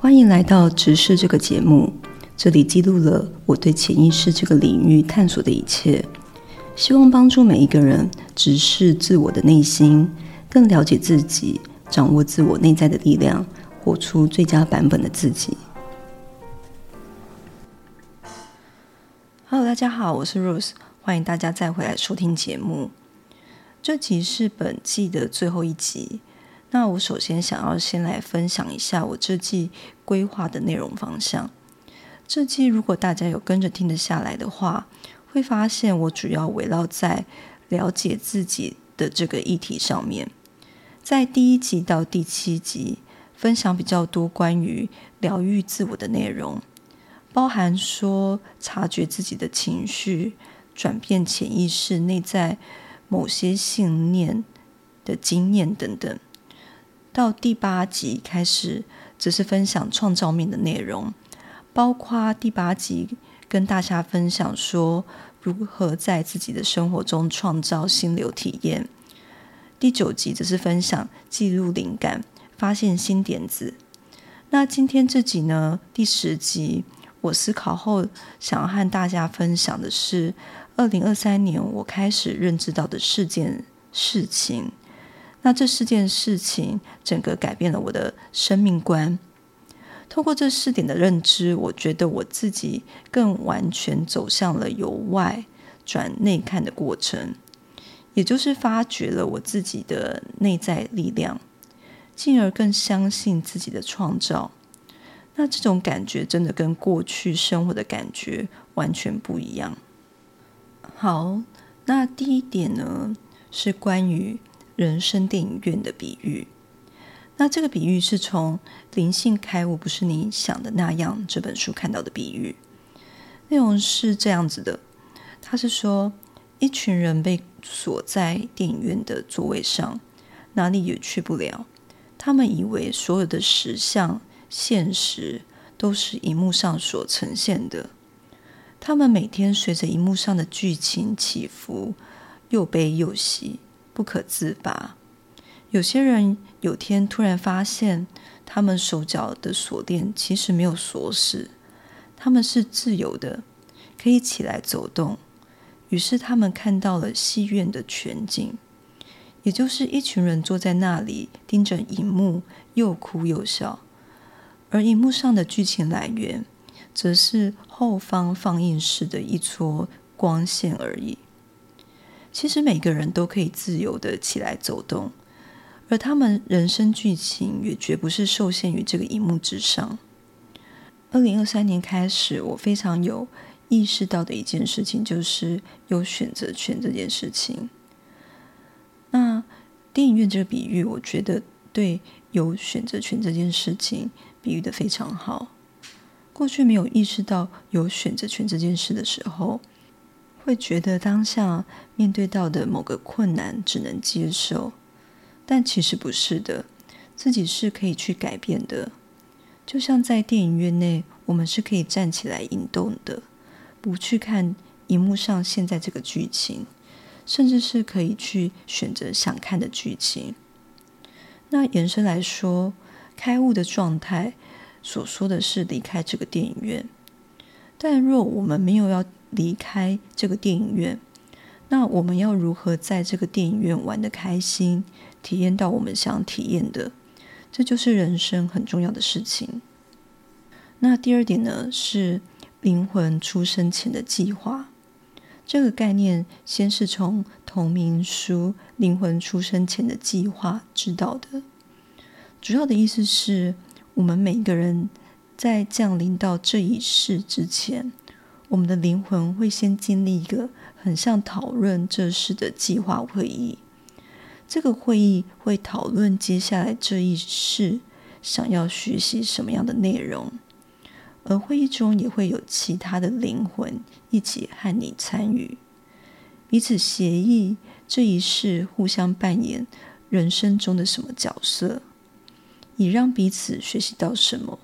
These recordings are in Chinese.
欢迎来到直视这个节目，这里记录了我对潜意识这个领域探索的一切，希望帮助每一个人直视自我的内心，更了解自己，掌握自我内在的力量，活出最佳版本的自己。Hello，大家好，我是 Rose，欢迎大家再回来收听节目。这集是本季的最后一集。那我首先想要先来分享一下我这季规划的内容方向。这季如果大家有跟着听得下来的话，会发现我主要围绕在了解自己的这个议题上面。在第一集到第七集，分享比较多关于疗愈自我的内容，包含说察觉自己的情绪、转变潜意识内在某些信念的经验等等。到第八集开始，只是分享创造面的内容，包括第八集跟大家分享说如何在自己的生活中创造心流体验。第九集则是分享记录灵感、发现新点子。那今天这集呢？第十集，我思考后想要和大家分享的是二零二三年我开始认知到的四件事情。那这四件事情，整个改变了我的生命观。透过这四点的认知，我觉得我自己更完全走向了由外转内看的过程，也就是发掘了我自己的内在力量，进而更相信自己的创造。那这种感觉真的跟过去生活的感觉完全不一样。好，那第一点呢，是关于。人生电影院的比喻，那这个比喻是从《灵性开悟不是你想的那样》这本书看到的比喻。内容是这样子的：他是说，一群人被锁在电影院的座位上，哪里也去不了。他们以为所有的实相、现实都是荧幕上所呈现的。他们每天随着荧幕上的剧情起伏，又悲又喜。不可自拔。有些人有天突然发现，他们手脚的锁链其实没有锁死，他们是自由的，可以起来走动。于是他们看到了戏院的全景，也就是一群人坐在那里盯着荧幕，又哭又笑。而荧幕上的剧情来源，则是后方放映室的一撮光线而已。其实每个人都可以自由的起来走动，而他们人生剧情也绝不是受限于这个荧幕之上。二零二三年开始，我非常有意识到的一件事情，就是有选择权这件事情。那电影院这个比喻，我觉得对有选择权这件事情比喻的非常好。过去没有意识到有选择权这件事的时候。会觉得当下面对到的某个困难只能接受，但其实不是的，自己是可以去改变的。就像在电影院内，我们是可以站起来引动的，不去看荧幕上现在这个剧情，甚至是可以去选择想看的剧情。那延伸来说，开悟的状态所说的是离开这个电影院，但若我们没有要。离开这个电影院，那我们要如何在这个电影院玩的开心，体验到我们想体验的？这就是人生很重要的事情。那第二点呢，是灵魂出生前的计划。这个概念先是从同名书《灵魂出生前的计划》知道的。主要的意思是我们每个人在降临到这一世之前。我们的灵魂会先经历一个很像讨论这事的计划会议，这个会议会讨论接下来这一世想要学习什么样的内容，而会议中也会有其他的灵魂一起和你参与，彼此协议这一世互相扮演人生中的什么角色，以让彼此学习到什么。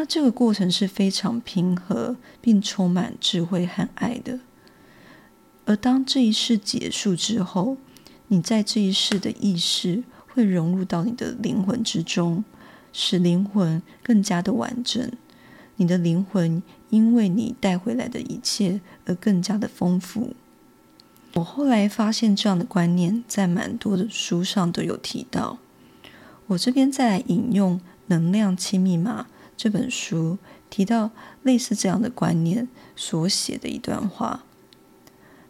那这个过程是非常平和，并充满智慧和爱的。而当这一世结束之后，你在这一世的意识会融入到你的灵魂之中，使灵魂更加的完整。你的灵魂因为你带回来的一切而更加的丰富。我后来发现这样的观念在蛮多的书上都有提到。我这边再来引用《能量七密码》这本书提到类似这样的观念所写的一段话。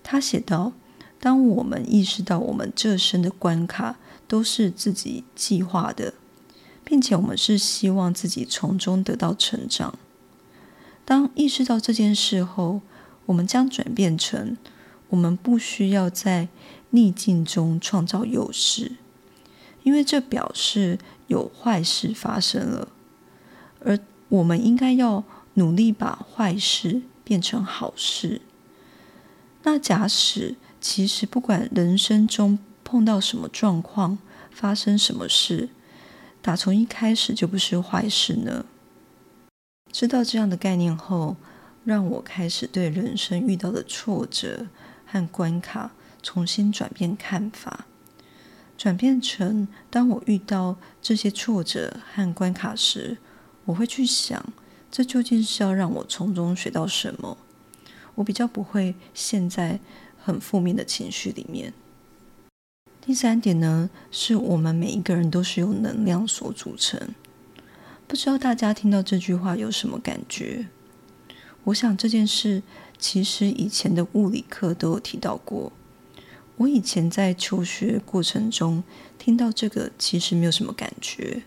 他写道：“当我们意识到我们这生的关卡都是自己计划的，并且我们是希望自己从中得到成长。当意识到这件事后，我们将转变成我们不需要在逆境中创造优势。”因为这表示有坏事发生了，而我们应该要努力把坏事变成好事。那假使其实不管人生中碰到什么状况，发生什么事，打从一开始就不是坏事呢？知道这样的概念后，让我开始对人生遇到的挫折和关卡重新转变看法。转变成，当我遇到这些挫折和关卡时，我会去想，这究竟是要让我从中学到什么？我比较不会陷在很负面的情绪里面。第三点呢，是我们每一个人都是由能量所组成。不知道大家听到这句话有什么感觉？我想这件事其实以前的物理课都有提到过。我以前在求学过程中听到这个，其实没有什么感觉。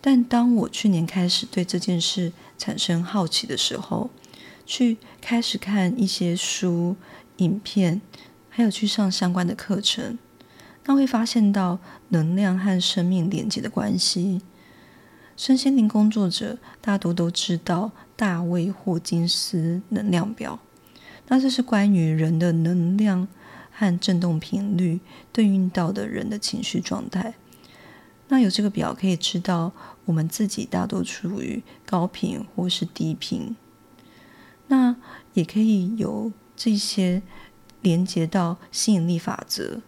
但当我去年开始对这件事产生好奇的时候，去开始看一些书、影片，还有去上相关的课程，那会发现到能量和生命连接的关系。身心灵工作者大多都知道大卫霍金斯能量表，那这是关于人的能量。和振动频率对应到的人的情绪状态，那有这个表可以知道我们自己大多处于高频或是低频。那也可以有这些连接到吸引力法则，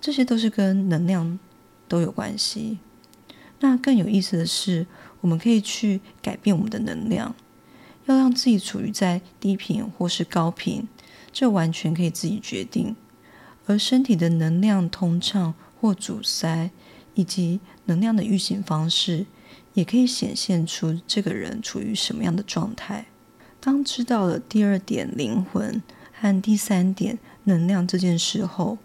这些都是跟能量都有关系。那更有意思的是，我们可以去改变我们的能量，要让自己处于在低频或是高频，这完全可以自己决定。而身体的能量通畅或阻塞，以及能量的运行方式，也可以显现出这个人处于什么样的状态。当知道了第二点灵魂和第三点能量这件事后，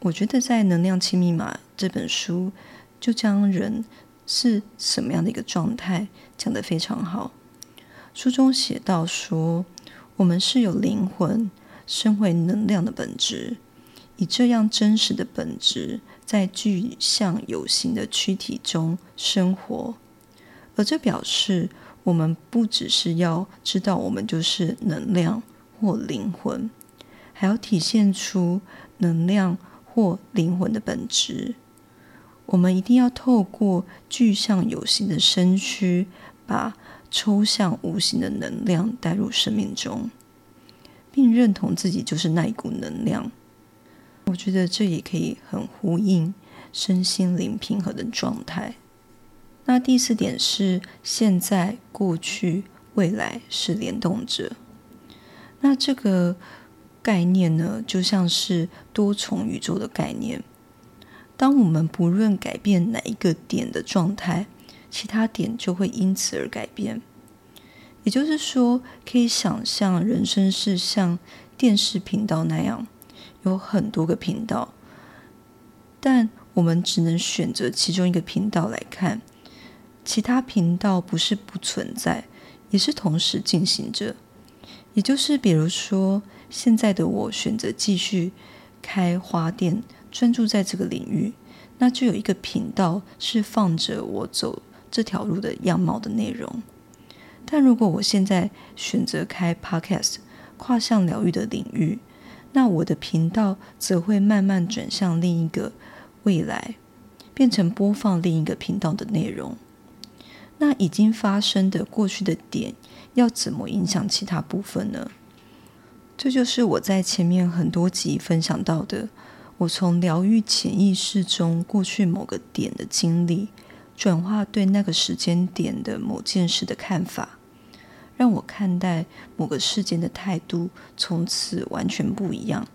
我觉得在《能量七密码》这本书就将人是什么样的一个状态讲得非常好。书中写到说，我们是有灵魂、身为能量的本质。以这样真实的本质，在具象有形的躯体中生活，而这表示我们不只是要知道我们就是能量或灵魂，还要体现出能量或灵魂的本质。我们一定要透过具象有形的身躯，把抽象无形的能量带入生命中，并认同自己就是那一股能量。我觉得这也可以很呼应身心灵平和的状态。那第四点是现在、过去、未来是联动者。那这个概念呢，就像是多重宇宙的概念。当我们不论改变哪一个点的状态，其他点就会因此而改变。也就是说，可以想象人生是像电视频道那样。有很多个频道，但我们只能选择其中一个频道来看，其他频道不是不存在，也是同时进行着。也就是，比如说，现在的我选择继续开花店，专注在这个领域，那就有一个频道是放着我走这条路的样貌的内容。但如果我现在选择开 Podcast，跨向疗愈的领域。那我的频道则会慢慢转向另一个未来，变成播放另一个频道的内容。那已经发生的过去的点，要怎么影响其他部分呢？这就是我在前面很多集分享到的，我从疗愈潜意识中过去某个点的经历，转化对那个时间点的某件事的看法，让我看待某个事件的态度从此完全不一样，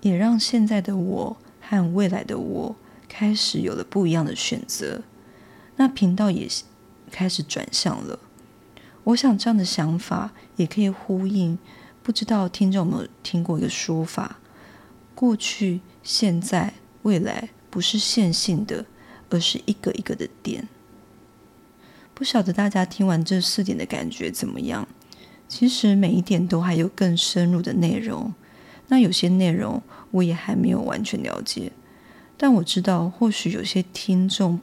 也让现在的我和未来的我开始有了不一样的选择。那频道也开始转向了。我想这样的想法也可以呼应，不知道听众有没有听过一个说法：过去、现在、未来不是线性的。而是一个一个的点，不晓得大家听完这四点的感觉怎么样？其实每一点都还有更深入的内容，那有些内容我也还没有完全了解，但我知道或许有些听众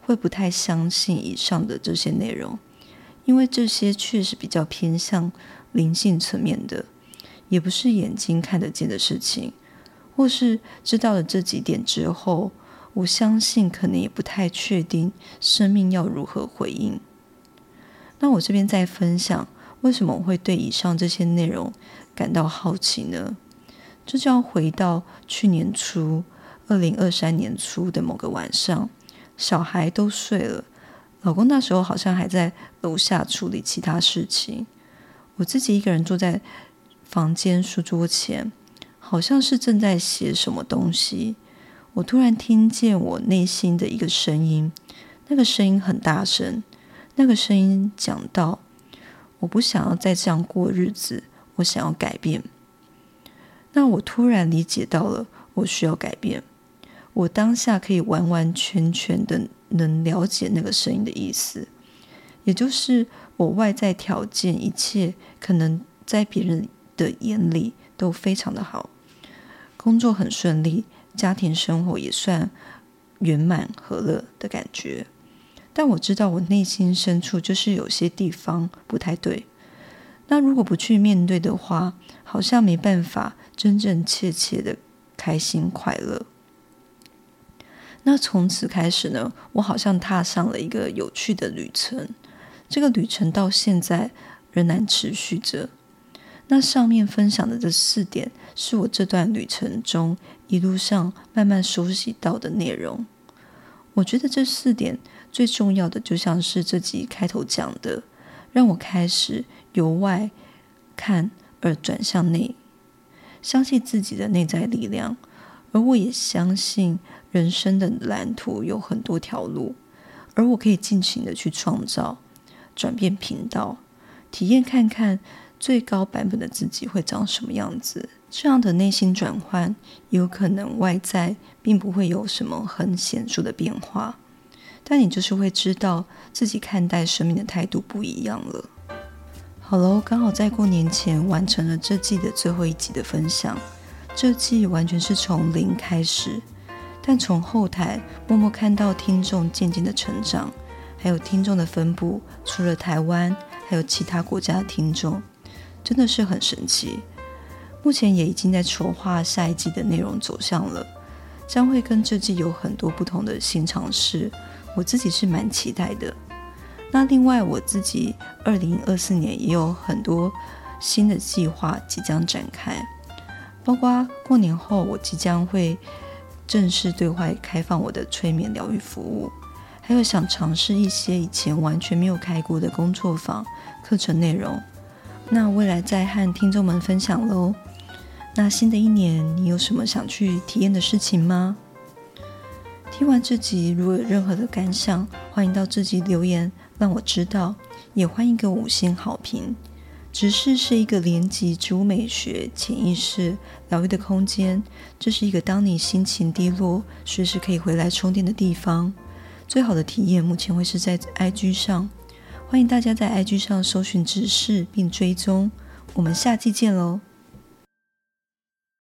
会不太相信以上的这些内容，因为这些确实比较偏向灵性层面的，也不是眼睛看得见的事情，或是知道了这几点之后。我相信，可能也不太确定生命要如何回应。那我这边再分享，为什么我会对以上这些内容感到好奇呢？这就要回到去年初，二零二三年初的某个晚上，小孩都睡了，老公那时候好像还在楼下处理其他事情，我自己一个人坐在房间书桌前，好像是正在写什么东西。我突然听见我内心的一个声音，那个声音很大声，那个声音讲到：“我不想要再这样过日子，我想要改变。”那我突然理解到了，我需要改变。我当下可以完完全全的能了解那个声音的意思，也就是我外在条件一切可能在别人的眼里都非常的好，工作很顺利。家庭生活也算圆满和乐的感觉，但我知道我内心深处就是有些地方不太对。那如果不去面对的话，好像没办法真正切切的开心快乐。那从此开始呢，我好像踏上了一个有趣的旅程，这个旅程到现在仍然持续着。那上面分享的这四点，是我这段旅程中一路上慢慢熟悉到的内容。我觉得这四点最重要的，就像是这集开头讲的，让我开始由外看而转向内，相信自己的内在力量。而我也相信人生的蓝图有很多条路，而我可以尽情的去创造，转变频道，体验看看。最高版本的自己会长什么样子？这样的内心转换，有可能外在并不会有什么很显著的变化，但你就是会知道自己看待生命的态度不一样了。好喽，刚好在过年前完成了这季的最后一集的分享。这季完全是从零开始，但从后台默默看到听众渐渐的成长，还有听众的分布，除了台湾，还有其他国家的听众。真的是很神奇，目前也已经在筹划下一季的内容走向了，将会跟这季有很多不同的新尝试，我自己是蛮期待的。那另外我自己二零二四年也有很多新的计划即将展开，包括过年后我即将会正式对外开放我的催眠疗愈服务，还有想尝试一些以前完全没有开过的工作坊课程内容。那未来再和听众们分享喽。那新的一年，你有什么想去体验的事情吗？听完这集，如果有任何的感想，欢迎到这集留言让我知道，也欢迎给我五星好评。直视是一个连接植物美学、潜意识疗愈的空间，这是一个当你心情低落，随时可以回来充电的地方。最好的体验目前会是在 IG 上。欢迎大家在 IG 上搜寻指示并追踪，我们下期见喽！